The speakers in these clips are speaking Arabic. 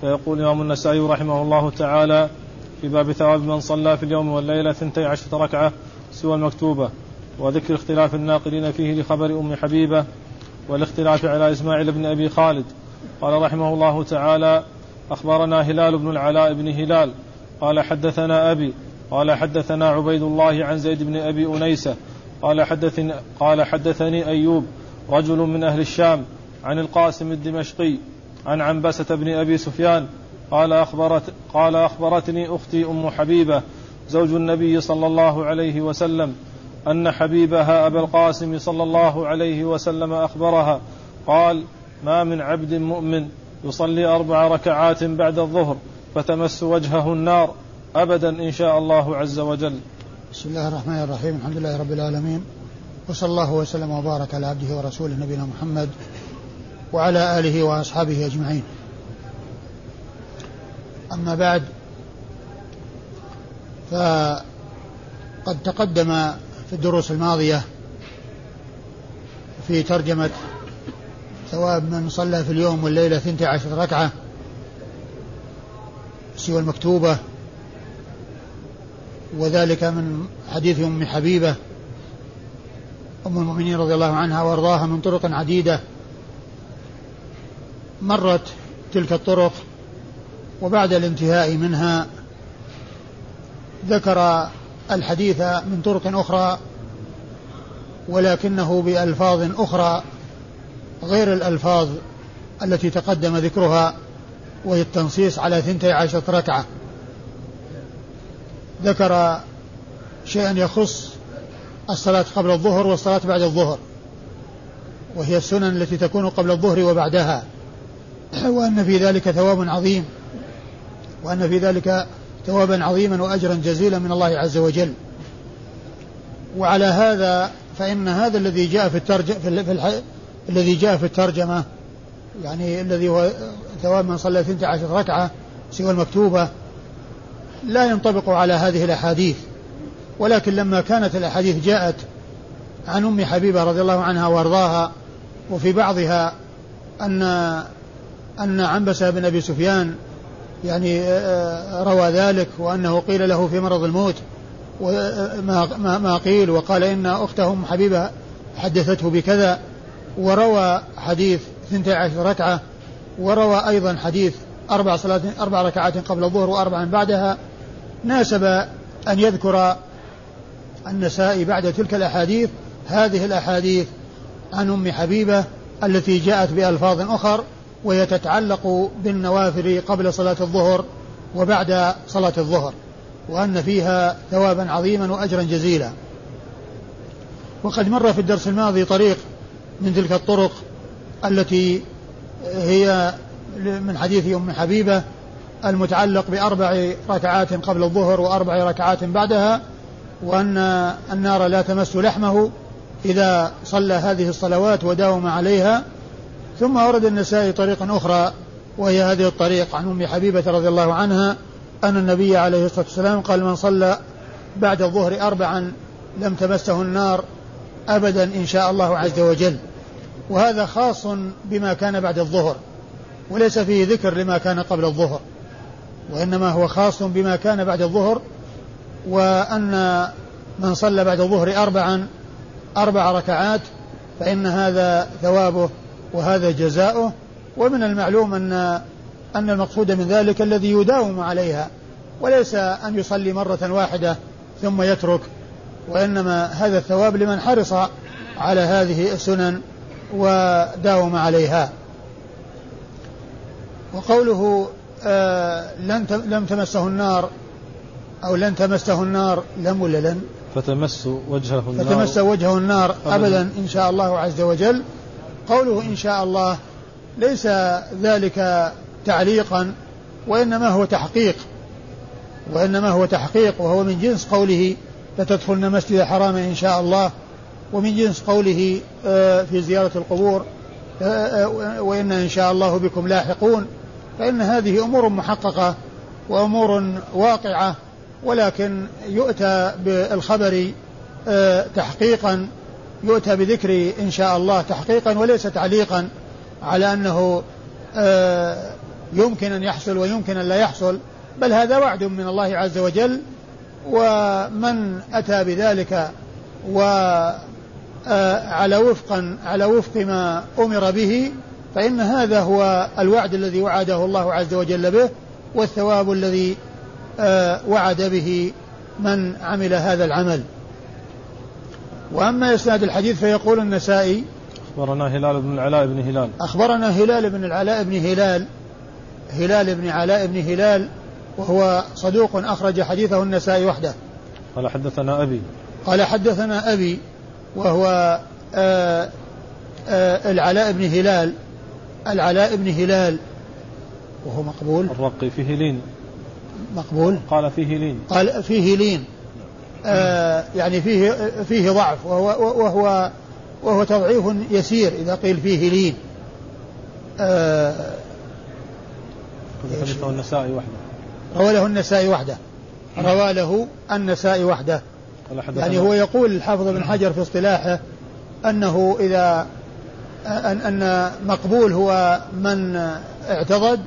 فيقول الإمام النسائي رحمه الله تعالى في باب ثواب من صلى في اليوم والليلة ثنتي عشرة ركعة سوى المكتوبة وذكر اختلاف الناقلين فيه لخبر أم حبيبة والاختلاف على إسماعيل بن أبي خالد. قال رحمه الله تعالى أخبرنا هلال بن العلاء بن هلال قال حدثنا أبي قال حدثنا عبيد الله عن زيد بن أبي أنيسة قال حدثني, قال حدثني أيوب رجل من أهل الشام عن القاسم الدمشقي عن عنبسة بن أبي سفيان قال أخبرت قال أخبرتني أختي أم حبيبة زوج النبي صلى الله عليه وسلم أن حبيبها أبا القاسم صلى الله عليه وسلم أخبرها قال ما من عبد مؤمن يصلي أربع ركعات بعد الظهر فتمس وجهه النار أبدا إن شاء الله عز وجل. بسم الله الرحمن الرحيم الحمد لله رب العالمين وصلى الله وسلم وبارك على عبده ورسوله نبينا محمد وعلى آله وأصحابه أجمعين. أما بعد فقد تقدم في الدروس الماضية في ترجمة ثواب من صلى في اليوم والليلة ثنتي عشر ركعة سوى المكتوبة وذلك من حديث أم حبيبة أم المؤمنين رضي الله عنها وأرضاها من طرق عديدة. مرت تلك الطرق وبعد الانتهاء منها ذكر الحديث من طرق أخرى ولكنه بألفاظ أخرى غير الألفاظ التي تقدم ذكرها وهي التنصيص على ثنتي عشرة ركعة. ذكر شيئا يخص الصلاة قبل الظهر والصلاة بعد الظهر وهي السنن التي تكون قبل الظهر وبعدها. وأن في ذلك ثواب عظيم. وأن في ذلك ثوابا عظيما وأجرا جزيلا من الله عز وجل. وعلى هذا فإن هذا الذي جاء في الترجمة في, الح... الذي جاء في الترجمة يعني الذي هو ثواب من صلى 12 ركعة سوى المكتوبة لا ينطبق على هذه الأحاديث. ولكن لما كانت الأحاديث جاءت عن أم حبيبة رضي الله عنها وأرضاها وفي بعضها أن أن عنبسة بن أبي سفيان يعني آه، روى ذلك وأنه قيل له في مرض الموت وما ما قيل وقال إن أخته أم حبيبة حدثته بكذا وروى حديث 12 ركعة وروى أيضا حديث أربع صلاة أربع ركعات قبل الظهر وأربعا بعدها. ناسب أن يذكر النسائي بعد تلك الأحاديث هذه الأحاديث عن أم حبيبة التي جاءت بألفاظ أخر وهي تتعلق بالنوافل قبل صلاة الظهر وبعد صلاة الظهر وأن فيها ثوابا عظيما وأجرا جزيلا. وقد مر في الدرس الماضي طريق من تلك الطرق التي هي من حديث أم حبيبة المتعلق بأربع ركعات قبل الظهر وأربع ركعات بعدها وأن النار لا تمس لحمه إذا صلى هذه الصلوات وداوم عليها ثم ورد النسائي طريقا أخرى وهي هذه الطريق عن أم حبيبة رضي الله عنها أن النبي عليه الصلاة والسلام قال من صلى بعد الظهر أربعا لم تمسه النار أبدا إن شاء الله عز وجل. وهذا خاص بما كان بعد الظهر وليس فيه ذكر لما كان قبل الظهر وإنما هو خاص بما كان بعد الظهر وأن من صلى بعد الظهر أربعا أربع ركعات فإن هذا ثوابه وهذا جزاؤه. ومن المعلوم أن أن المقصود من ذلك الذي يداوم عليها وليس أن يصلي مرة واحدة ثم يترك وإنما هذا الثواب لمن حرص على هذه السنن وداوم عليها. وقوله آه لن لم تمسه النار أو لن تمسه النار لم ولا لن؟ فتمس وجهه النار. فتمس وجهه النار أبدا, أبدا إن شاء الله عز وجل. قوله إن شاء الله ليس ذلك تعليقا وإنما هو تحقيق وإنما هو تحقيق وهو من جنس قوله لتدخلن مسجد حرام إن شاء الله ومن جنس قوله آه، في زيارة القبور آه، آه، وإن إن شاء الله بكم لاحقون. فإن هذه أمور محققة وأمور واقعة ولكن يؤتى بالخبر تحقيقا. يؤتى بذكر إن شاء الله تحقيقا وليس تعليقا على أنه يمكن أن يحصل ويمكن أن لا يحصل بل هذا وعد من الله عز وجل ومن أتى بذلك و آه، وفقا على وفق ما أمر به فإن هذا هو الوعد الذي وعده الله عز وجل به والثواب الذي آه، وعد به من عمل هذا العمل. وأما إسناد الحديث فيقول النسائي أخبرنا هلال بن العلاء بن هلال. أخبرنا هلال بن العلاء بن هلال هلال بن علاء بن هلال وهو صدوق أخرج حديثه النسائي وحده. قال حدثنا أبي. قال حدثنا أبي وهو آآ آه، آآ آه، العلاء بن هلال العلاء بن هلال وهو مقبول. الرقي فيه لين مقبول. قال فيه لين قال فيه لين يعني فيه فيه ضعف وهو وهو وهو تضعيف يسير إذا قيل فيه لين. آه حديثه النسائي وحده. روى له النسائي وحده. روى له النسائي وحده. يعني هو يقول الحافظ بن حجر في اصطلاحه أنه إذا أن, أن مقبول هو من اعتضد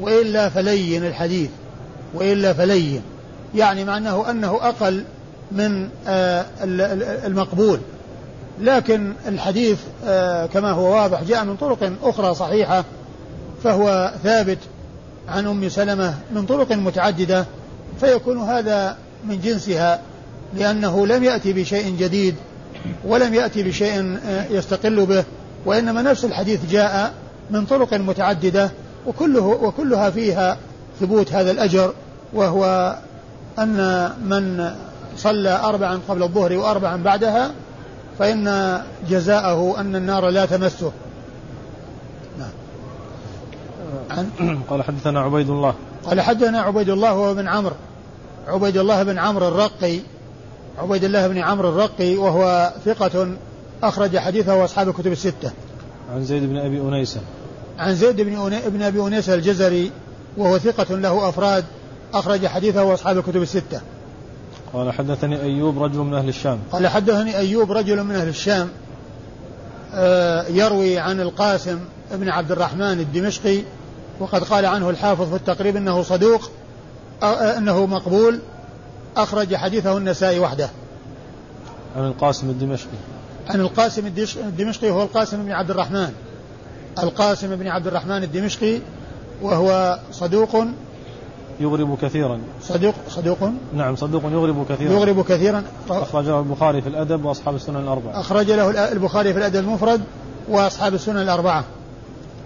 وإلا فلين الحديث وإلا فلين. يعني معناه أنه أقل من آه، المقبول. لكن الحديث آه، كما هو واضح جاء من طرق أخرى صحيحة فهو ثابت عن أم سلمة من طرق متعددة فيكون هذا من جنسها لأنه لم يأتي بشيء جديد ولم يأتي بشيء آه، يستقل به وإنما نفس الحديث جاء من طرق متعددة وكله وكلها فيها ثبوت هذا الأجر وهو أن من صلى أربعا قبل الظهر وأربعا بعدها فإن جزاءه أن النار لا تمسه نعم عن قال حدثنا عبيد الله قال حدثنا عبيد الله وهو بن عمرو عبيد الله بن عمرو الرقي عبيد الله بن عمرو الرقي وهو ثقة أخرج حديثه وأصحاب الكتب الستة. عن زيد بن أبي أنيسة. عن زيد بن ابن أبي أنيسة الجزري وهو ثقة له أفراد أخرج حديثه وأصحاب الكتب الستة. قال حدثني أيوب رجل من أهل الشام. قال حدثني أيوب رجل من أهل الشام آه، يروي عن القاسم بن عبد الرحمن الدمشقي وقد قال عنه الحافظ في التقريب إنه صدوق آه، إنه مقبول أخرج حديثه النسائي وحده. عن القاسم الدمشقي. عن القاسم الدمشقي هو القاسم بن عبد الرحمن. القاسم بن عبد الرحمن الدمشقي وهو صدوق يغرب كثيرا. صدوق صدوق نعم صدوق يغرب كثيرا. يغرب كثيرا. أخرج له البخاري في الأدب وأصحاب السنن الأربعة. أخرج له البخاري في الأدب المفرد وأصحاب السنن الأربعة.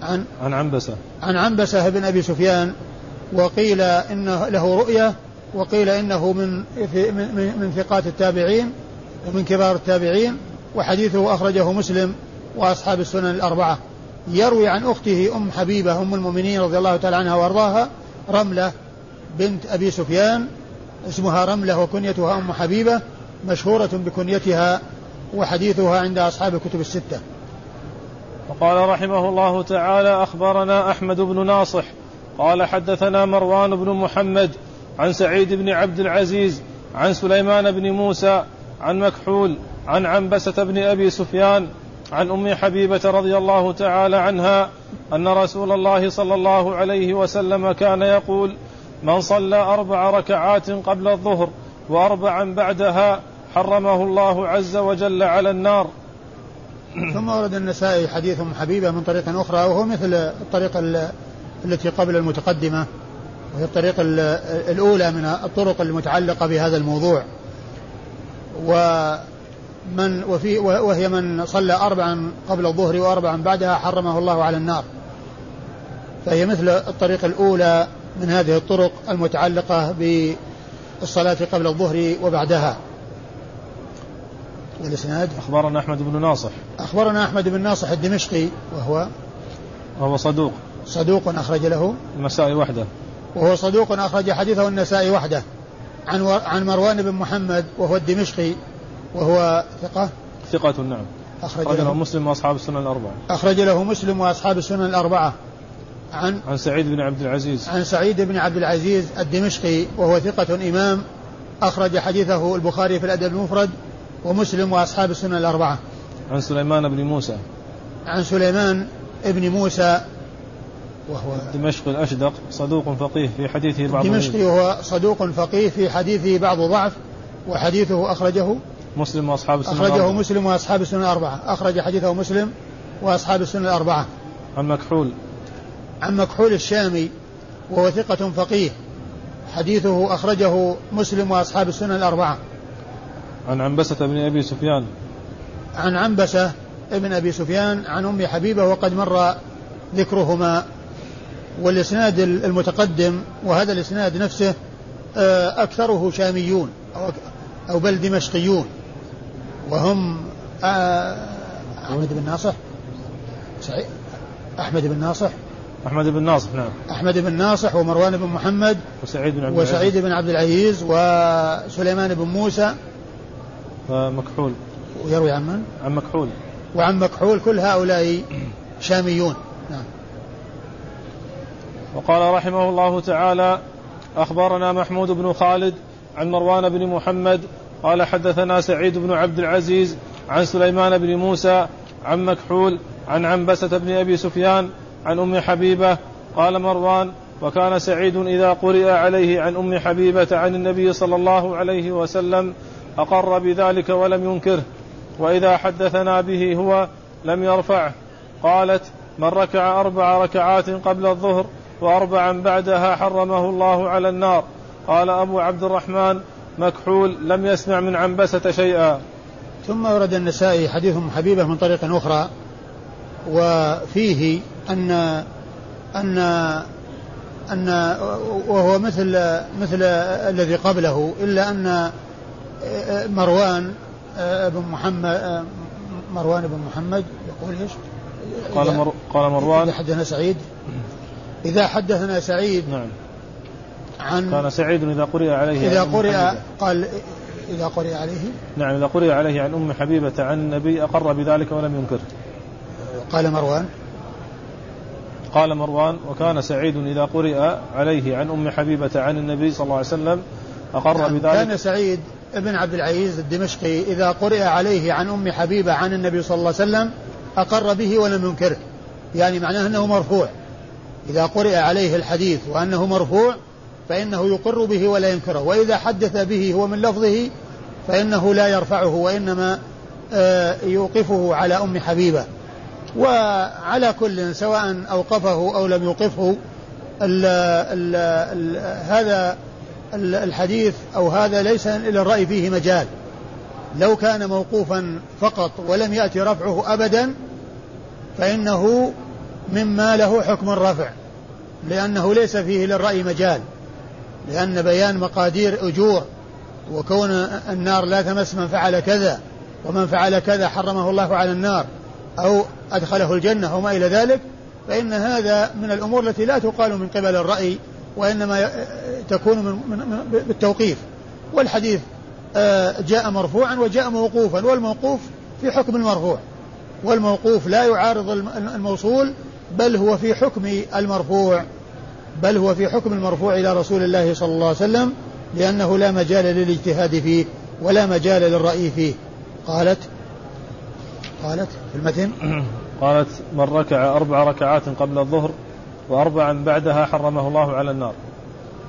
عن عن عنبسة. عن عنبسة بن أبي سفيان وقيل إنه له رؤية وقيل إنه من من, من ثقات التابعين ومن كبار التابعين وحديثه أخرجه مسلم وأصحاب السنن الأربعة. يروي عن أخته أم حبيبة أم المؤمنين رضي الله تعالى عنها وأرضاها رملة بنت أبي سفيان اسمها رملة وكنيتها أم حبيبة مشهورة بكنيتها وحديثها عند أصحاب الكتب الستة. وقال رحمه الله تعالى أخبرنا أحمد بن ناصح. قال حدثنا مروان بن محمد عن سعيد بن عبد العزيز عن سليمان بن موسى عن مكحول عن عنبسة بن أبي سفيان عن أم حبيبة رضي الله تعالى عنها أن رسول الله صلى الله عليه وسلم كان يقول من صلى أربع ركعات قبل الظهر وأربعا بعدها حرمه الله عز وجل على النار. ثم ورد النسائي حديث أم حبيبة من طريق أخرى وهو مثل الطريقة التي قبل المتقدمة وهي الطريقة الأولى من الطرق المتعلقة بهذا الموضوع. و من وفي وهي من صلى أربعا قبل الظهر وأربعا بعدها حرمه الله على النار. فهي مثل الطريقة الأولى من هذه الطرق المتعلقة بالصلاة قبل الظهر وبعدها. والإسناد أخبرنا أحمد بن ناصح. أخبرنا أحمد بن ناصح الدمشقي وهو وهو صدوق. صدوق أخرج له. النسائي وحده. وهو صدوق أخرج حديثه النسائي وحده. عن عن مروان بن محمد وهو الدمشقي وهو ثقة. ثقة نعم. أخرج, أخرج له. مسلم وأصحاب السنن الأربعة. أخرج له مسلم وأصحاب السنن الأربعة. عن عن سعيد بن عبد العزيز. عن سعيد بن عبد العزيز الدمشقي وهو ثقة إمام أخرج حديثه البخاري في الأدب المفرد ومسلم وأصحاب السنن الأربعة. عن سليمان بن موسى. عن سليمان بن موسى وهو دمشق الأشدق صدوق فقيه في حديثه بعض دمشقي وهو صدوق فقيه في حديثه بعض ضعف وحديثه أخرجه مسلم وأصحاب السنة أخرجه الأربعة. مسلم وأصحاب السنة الأربعة. أخرج حديثه مسلم وأصحاب السنة الأربعة. عن مكحول. عن مكحول الشامي وهو ثقة فقيه. حديثه أخرجه مسلم وأصحاب السنة الأربعة. عن عنبسة بن أبي سفيان. عن عنبسة ابن أبي سفيان عن أم حبيبة وقد مر ذكرهما. والإسناد المتقدم وهذا الإسناد نفسه آه، أكثره شاميون أو, بل دمشقيون. وهم آه، أحمد بن ناصح. أحمد بن ناصح. أحمد بن ناصح نعم. أحمد بن ناصح ومروان بن محمد وسعيد بن عبد وسعيد بن عبد العزيز وسليمان بن موسى. ومكحول. ويروي عن من؟ عن مكحول. وعن مكحول كل هؤلاء شاميون. نعم. وقال رحمه الله تعالى أخبرنا محمود بن خالد عن مروان بن محمد قال حدثنا سعيد بن عبد العزيز عن سليمان بن موسى عن مكحول عن عنبسة بن أبي سفيان عن أم حبيبة قال مروان وكان سعيد إذا قرئ عليه عن أم حبيبة عن النبي صلى الله عليه وسلم أقر بذلك ولم ينكره وإذا حدثنا به هو لم يرفعه قالت من ركع أربع ركعات قبل الظهر وأربعا بعدها حرمه الله على النار. قال أبو عبد الرحمن مكحول لم يسمع من عنبسة شيئا. ثم ورد النسائي حديث أم حبيبة من طريق أخرى وفيه أن أن أن وهو مثل مثل الذي قبله إلا أن مروان بن محمد مروان بن محمد يقول إيش؟ قال مر... قال مروان. إذا حدثنا سعيد. إذا حدثنا سعيد نعم. عن كان سعيد إذا قرئ عليه إذا قرئ قال إذا قرئ عليه؟ نعم إذا قرئ عليه عن أم حبيبة عن النبي أقر بذلك ولم ينكر. قال مروان قال مروان وكان سعيد إذا قرئ عليه عن أم حبيبة عن النبي صلى الله عليه وسلم أقر نعم بذلك. كان سعيد ابن عبد العزيز الدمشقي إذا قرئ عليه عن أم حبيبة عن النبي صلى الله عليه وسلم أقر به ولم ينكره. يعني معناه أنه مرفوع. إذا قرئ عليه الحديث وأنه مرفوع فإنه يقر به ولا ينكره. وإذا حدث به هو من لفظه فإنه لا يرفعه وإنما آه، يوقفه على أم حبيبة. وعلى كل سواء أوقفه أو لم يوقفه ال ال ال هذا الحديث أو هذا ليس للرأي فيه مجال. لو كان موقوفا فقط ولم يأتي رفعه أبدا فإنه مما له حكم الرفع لأنه ليس فيه للرأي مجال. لأن بيان مقادير أجور وكون النار لا تمس من فعل كذا ومن فعل كذا حرمه الله على النار أو أدخله الجنة وما إلى ذلك فإن هذا من الأمور التي لا تقال من قبل الرأي وإنما تكون من من بالتوقيف. والحديث آه، جاء مرفوعا وجاء موقوفا والموقوف في حكم المرفوع. والموقوف لا يعارض الموصول بل هو في حكم المرفوع. بل هو في حكم المرفوع إلى رسول الله صلى الله عليه وسلم لأنه لا مجال للاجتهاد فيه ولا مجال للرأي فيه. قالت قالت في المتن. قالت من ركع أربع ركعات قبل الظهر وأربعا بعدها حرمه الله على النار.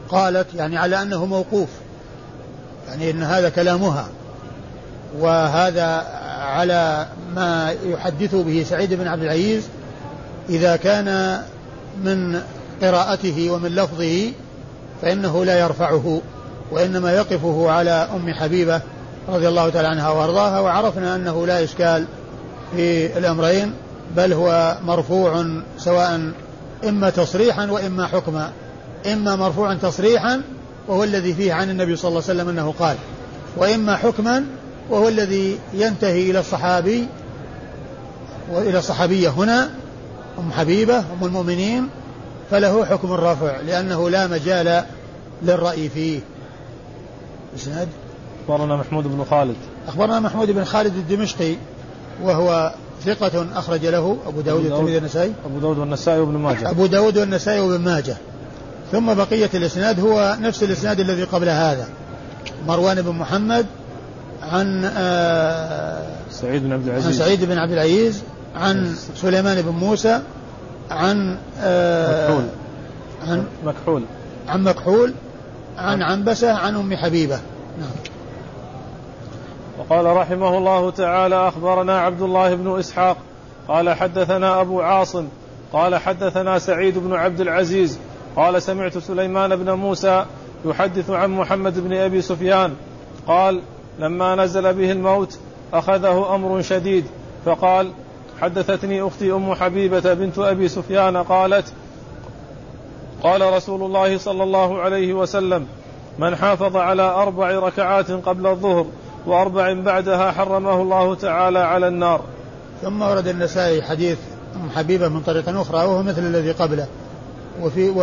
قالت يعني على أنه موقوف. يعني أن هذا كلامها. وهذا على ما يحدث به سعيد بن عبد العزيز إذا كان من قراءته ومن لفظه فإنه لا يرفعه وإنما يقفه على أم حبيبة رضي الله تعالى عنها وأرضاها وعرفنا أنه لا إشكال في الأمرين. بل هو مرفوع سواء إما تصريحا وإما حكما. إما مرفوعا تصريحا وهو الذي فيه عن النبي صلى الله عليه وسلم أنه قال. وإما حكما وهو الذي ينتهي إلى الصحابي وإلى الصحابية هنا أم حبيبة أم المؤمنين فله حكم الرفع لأنه لا مجال للرأي فيه. إسناد؟ أخبرنا محمود بن خالد. أخبرنا محمود بن خالد الدمشقي وهو ثقة أخرج له أبو داود والترمذي والنسائي. أبو داود والنسائي وابن ماجه. أبو داود والنسائي وابن ماجه. ثم بقية الإسناد هو نفس الإسناد الذي قبل هذا. مروان بن محمد عن آه سعيد بن عبد العزيز. عن سعيد بن عبد العزيز عن سليمان بن موسى عن آه مكحول. عن مكحول. عن مكحول عن عنبسة عن أم حبيبة. نعم. وقال رحمه الله تعالى أخبرنا عبد الله بن إسحاق قال حدثنا أبو عاصم قال حدثنا سعيد بن عبد العزيز قال سمعت سليمان بن موسى يحدث عن محمد بن أبي سفيان قال لما نزل به الموت أخذه أمر شديد فقال حدثتني أختي أم حبيبة بنت أبي سفيان قالت قال رسول الله صلى الله عليه وسلم من حافظ على أربع ركعات قبل الظهر وأربع بعدها حرمه الله تعالى على النار. ثم ورد النسائي حديث ام حبيبة من طريق أخرى وهو مثل الذي قبله. وفي و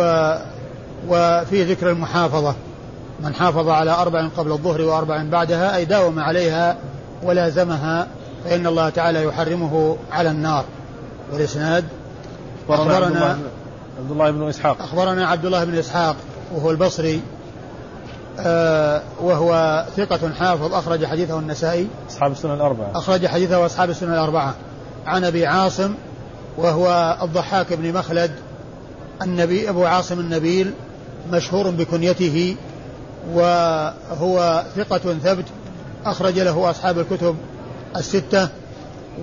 وفي ذكر المحافظة. من حافظ على أربع قبل الظهر وأربع بعدها أي داوم عليها ولازمها فإن الله تعالى يحرمه على النار. والإسناد؟ أخبرنا عبد الله بن إسحاق. أخبرنا عبد الله بن إسحاق وهو البصري. آه وهو ثقة حافظ أخرج حديثه النسائي. أصحاب السنن الأربعة. أخرج حديثه أصحاب السنن الأربعة. عن أبي عاصم وهو الضحاك بن مخلد النبي أبو عاصم النبيل مشهور بكنيته وهو ثقة ثبت أخرج له أصحاب الكتب الستة.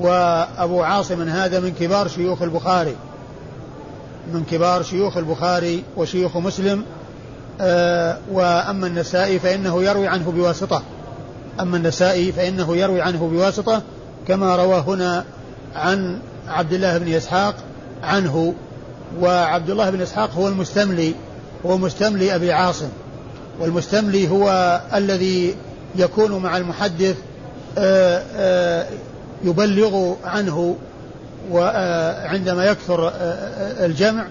وأبو عاصم هذا من كبار شيوخ البخاري من كبار شيوخ البخاري وشيوخ مسلم. وأما النسائي فإنه يروي عنه بواسطة. أما النسائي فإنه يروي عنه بواسطة كما روى هنا عن عبد الله بن إسحاق عنه. وعبد الله بن إسحاق هو المستملي هو مستملي أبي عاصم. والمستملي هو الذي يكون مع المحدث آه، آه، يبلغ عنه وعندما يكثر آه، الجمع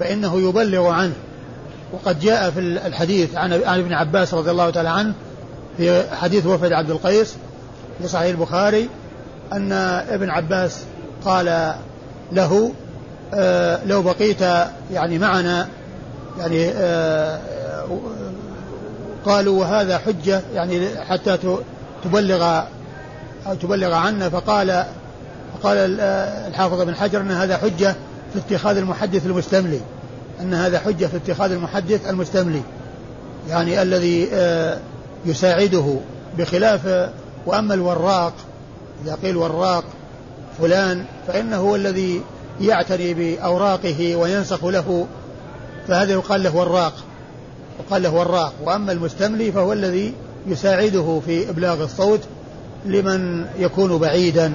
فإنه يبلغ عنه. وقد جاء في الحديث عن ابن عباس رضي الله تعالى عنه في حديث وفد عبد القيس في صحيح البخاري أن ابن عباس قال له لو بقيت يعني معنا يعني آه، قالوا وهذا حجة يعني حتى تبلغ أو تبلغ عنا فقال فقال الحافظ بن حجر أن هذا حجة في اتخاذ المحدث المستملي. أن هذا حجة في اتخاذ المحدث المستملي يعني الذي آه، يساعده بخلاف وأما الوراق إذا قيل وراق فلان فإنه هو الذي يعتني بأوراقه وينسخ له فهذا يقال له وراق يقال له وراق. وأما المستملي فهو الذي يساعده في إبلاغ الصوت لمن يكون بعيدا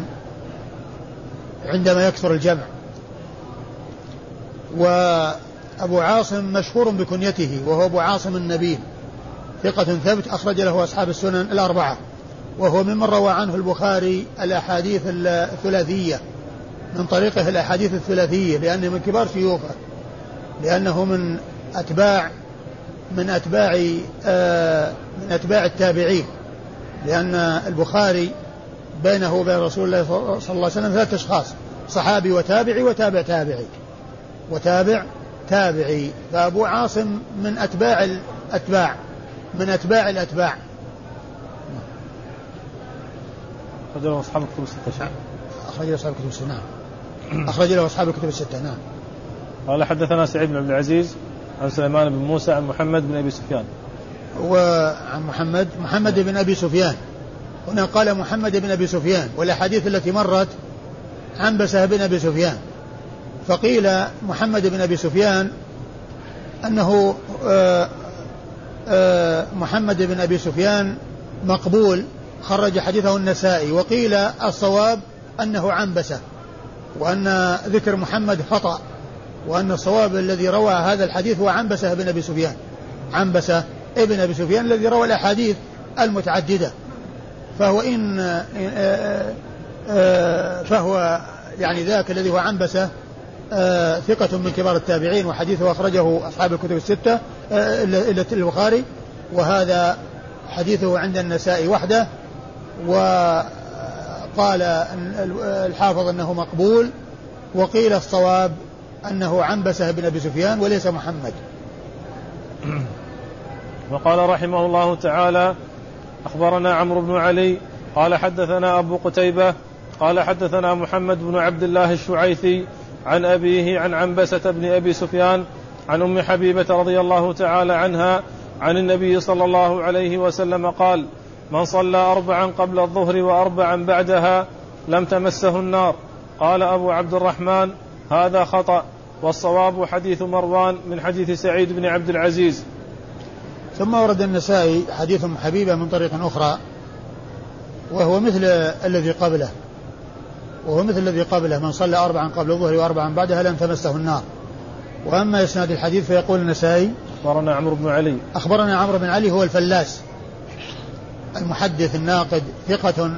عندما يكثر الجمع. وأبو عاصم مشهور بكنيته وهو أبو عاصم النبيل. ثقة ثبت أخرج له أصحاب السنن الأربعة. وهو ممن روى عنه البخاري الأحاديث الثلاثية. من طريقه الأحاديث الثلاثية لأنه من كبار شيوخه. لأنه من أتباع من أتباع آه من أتباع التابعين. لأن البخاري بينه وبين رسول الله صلى الله عليه وسلم ثلاثة أشخاص صحابي وتابعي وتابع تابعي. وتابع تابعي فأبو عاصم من أتباع الأتباع من أتباع الأتباع. أخرج له أصحاب الكتب الستة. أخرج له أصحاب الكتب الستة نعم. أخرج له أصحاب الكتب الستة نعم. قال حدثنا سعيد بن عبد العزيز عن سليمان بن موسى عن محمد بن أبي سفيان. وعن محمد محمد بن أبي سفيان. هنا قال محمد بن أبي سفيان والأحاديث التي مرت عنبسه بن أبي سفيان. فقيل محمد بن أبي سفيان أنه آه، آه، محمد بن أبي سفيان مقبول خرج حديثه النسائي وقيل الصواب أنه عنبسة وأن ذكر محمد خطأ وأن الصواب الذي روى هذا الحديث هو عنبسة بن أبي سفيان عنبسة ابن أبي سفيان الذي روى الأحاديث المتعددة فهو إن آه، فهو يعني ذاك الذي هو عنبسة آه، ثقة من كبار التابعين وحديثه أخرجه أصحاب الكتب الستة إلا البخاري. وهذا حديثه عند النساء وحده. وقال الحافظ أنه مقبول. وقيل الصواب أنه عنبسة بن أبي سفيان وليس محمد. وقال رحمه الله تعالى أخبرنا عمرو بن علي قال حدثنا أبو قتيبة قال حدثنا محمد بن عبد الله الشعيثي عن أبيه عن عنبسة بن أبي سفيان عن أم حبيبة رضي الله تعالى عنها عن النبي صلى الله عليه وسلم قال من صلى أربعا قبل الظهر وأربعا بعدها لم تمسه النار. قال أبو عبد الرحمن هذا خطأ والصواب حديث مروان من حديث سعيد بن عبد العزيز. ثم ورد النسائي حديث حبيبة من طريق أخرى وهو مثل الذي قبله. وهو مثل الذي قبله. من صلى أربعا قبل الظهر وأربعا بعدها لم تمسه النار. وأما إسناد الحديث فيقول النسائي أخبرنا عمرو بن علي. أخبرنا عمرو بن علي هو الفلاس. المحدث الناقد ثقة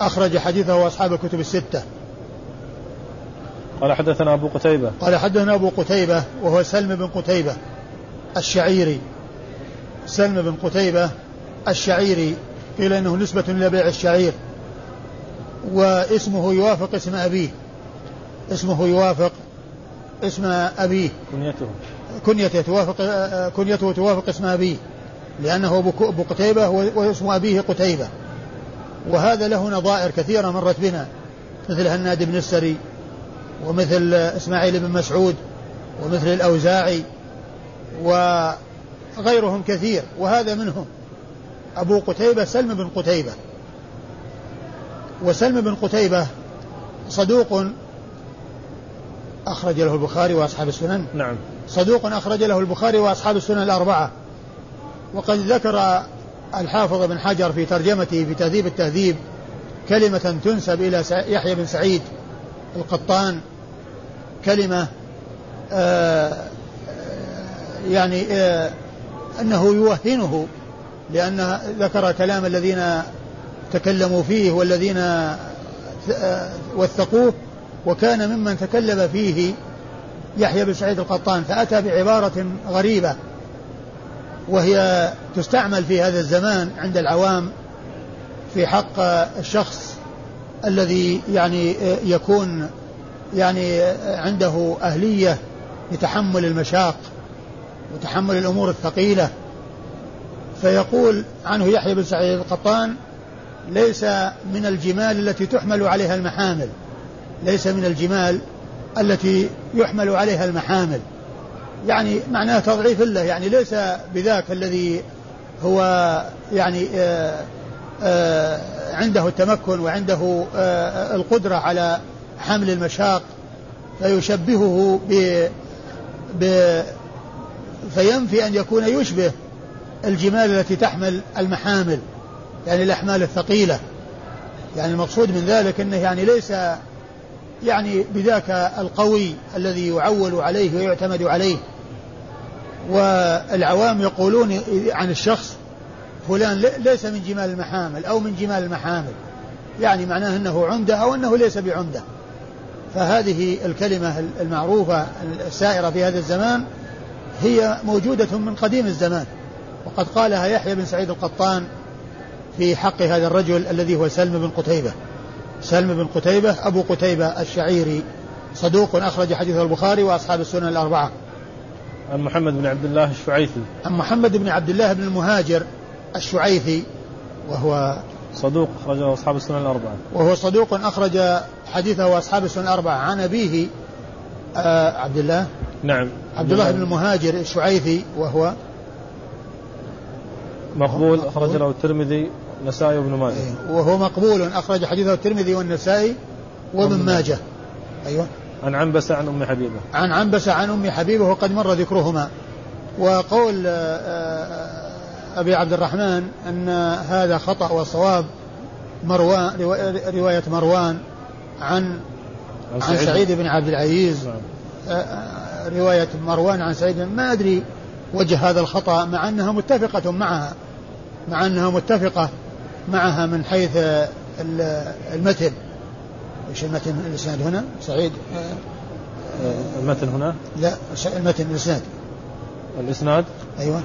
أخرج حديثه أصحاب الكتب الستة. قال حدثنا أبو قتيبة. قال حدثنا أبو قتيبة وهو سلم بن قتيبة الشعيري. سلم بن قتيبة الشعيري. قيل إنه نسبة إلى بيع الشعير. واسمه يوافق اسم أبيه. اسمه يوافق اسم أبيه. كنيته. كنيته توافق كنيته توافق اسم أبيه. لأنه ابو قتيبة واسم أبيه قتيبة. وهذا له نظائر كثيرة مرت بنا. مثل هناد بن السري ومثل إسماعيل بن مسعود ومثل الأوزاعي وغيرهم كثير. وهذا منهم. أبو قتيبة سلم بن قتيبة. وسلم بن قتيبة صدوق أخرج له البخاري وأصحاب السنن. نعم. صدوق أخرج له البخاري وأصحاب السنن الأربعة. وقد ذكر الحافظ بن حجر في ترجمته في تهذيب التهذيب كلمة تنسب إلى يحيى بن سعيد القطان. كلمة آه يعني آه أنه يوهنه لأن ذكر كلام الذين تكلموا فيه والذين وثقوه وكان ممن تكلم فيه يحيى بن سعيد القطان فأتى بعبارة غريبة وهي تستعمل في هذا الزمان عند العوام في حق الشخص الذي يعني يكون يعني عنده أهلية لتحمل المشاق وتحمل الأمور الثقيلة. فيقول عنه يحيى بن سعيد القطان ليس من الجمال التي تحمل عليها المحامل. ليس من الجمال التي يحمل عليها المحامل. يعني معناه تضعيف له يعني ليس بذاك الذي هو يعني آآ آآ عنده التمكن وعنده القدرة على حمل المشاق فيشبهه ب ب فينفي أن يكون يشبه الجمال التي تحمل المحامل. يعني الأحمال الثقيلة. يعني المقصود من ذلك أنه يعني ليس يعني بذاك القوي الذي يعول عليه ويعتمد عليه. والعوام يقولون عن الشخص فلان ليس من جمال المحامل أو من جمال المحامل. يعني معناه أنه عمدة أو أنه ليس بعمدة. فهذه الكلمة المعروفة السائرة في هذا الزمان هي موجودة من قديم الزمان. وقد قالها يحيى بن سعيد القطان في حق هذا الرجل الذي هو سلم بن قتيبة. سلم بن قتيبة أبو قتيبة الشعيري صدوق أخرج حديث البخاري وأصحاب السنن الأربعة. عن محمد بن عبد الله الشعيثي. عن محمد بن عبد الله بن المهاجر الشعيثي وهو صدوق أخرجه أصحاب السنن الأربعة. وهو صدوق أخرج حديثه أصحاب السنن الأربعة. عن أبيه آه عبد الله. نعم. عبد الله بن المهاجر الشعيثي وهو مقبول أخرج له الترمذي والنسائي وابن ماجه. إيه، وهو مقبول أخرج حديثه الترمذي والنسائي وابن ماجه. أيوه. عن عنبسة عن أم حبيبة. عن عنبسة عن أم حبيبة وقد مر ذكرهما. وقول آه، آه، أبي عبد الرحمن أن هذا خطأ وصواب مروان رواية مروان عن عن سعيد. بن عبد العزيز. نعم. آه، رواية مروان عن سعيد ما أدري وجه هذا الخطأ مع أنها متفقة معها مع أنها متفقة. معها من حيث المتن إيش المتن الإسناد هنا؟ سعيد المتن هنا؟ لا المتن الإسناد الإسناد؟ أيوه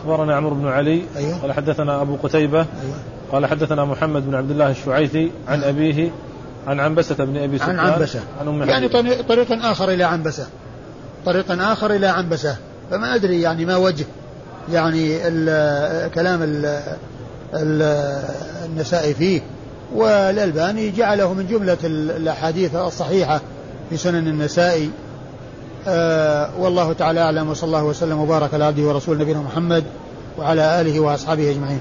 أخبرنا عمرو بن علي أيوة. قال حدثنا أبو قتيبة أيوة. قال حدثنا محمد بن عبد الله الشعيثي عن نعم. أبيه عن عنبسة بن أبي سفيان عن عنبسة عن أم يعني طريق آخر إلى عنبسة طريق آخر إلى عنبسة فما أدري يعني ما وجه يعني ال كلام ال النسائي فيه. والألباني جعله من جملة الأحاديث الصحيحة في سنن النسائي. آه والله تعالى أعلم وصلى الله وسلم وبارك على عبده ورسول نبينا محمد وعلى آله وأصحابه أجمعين.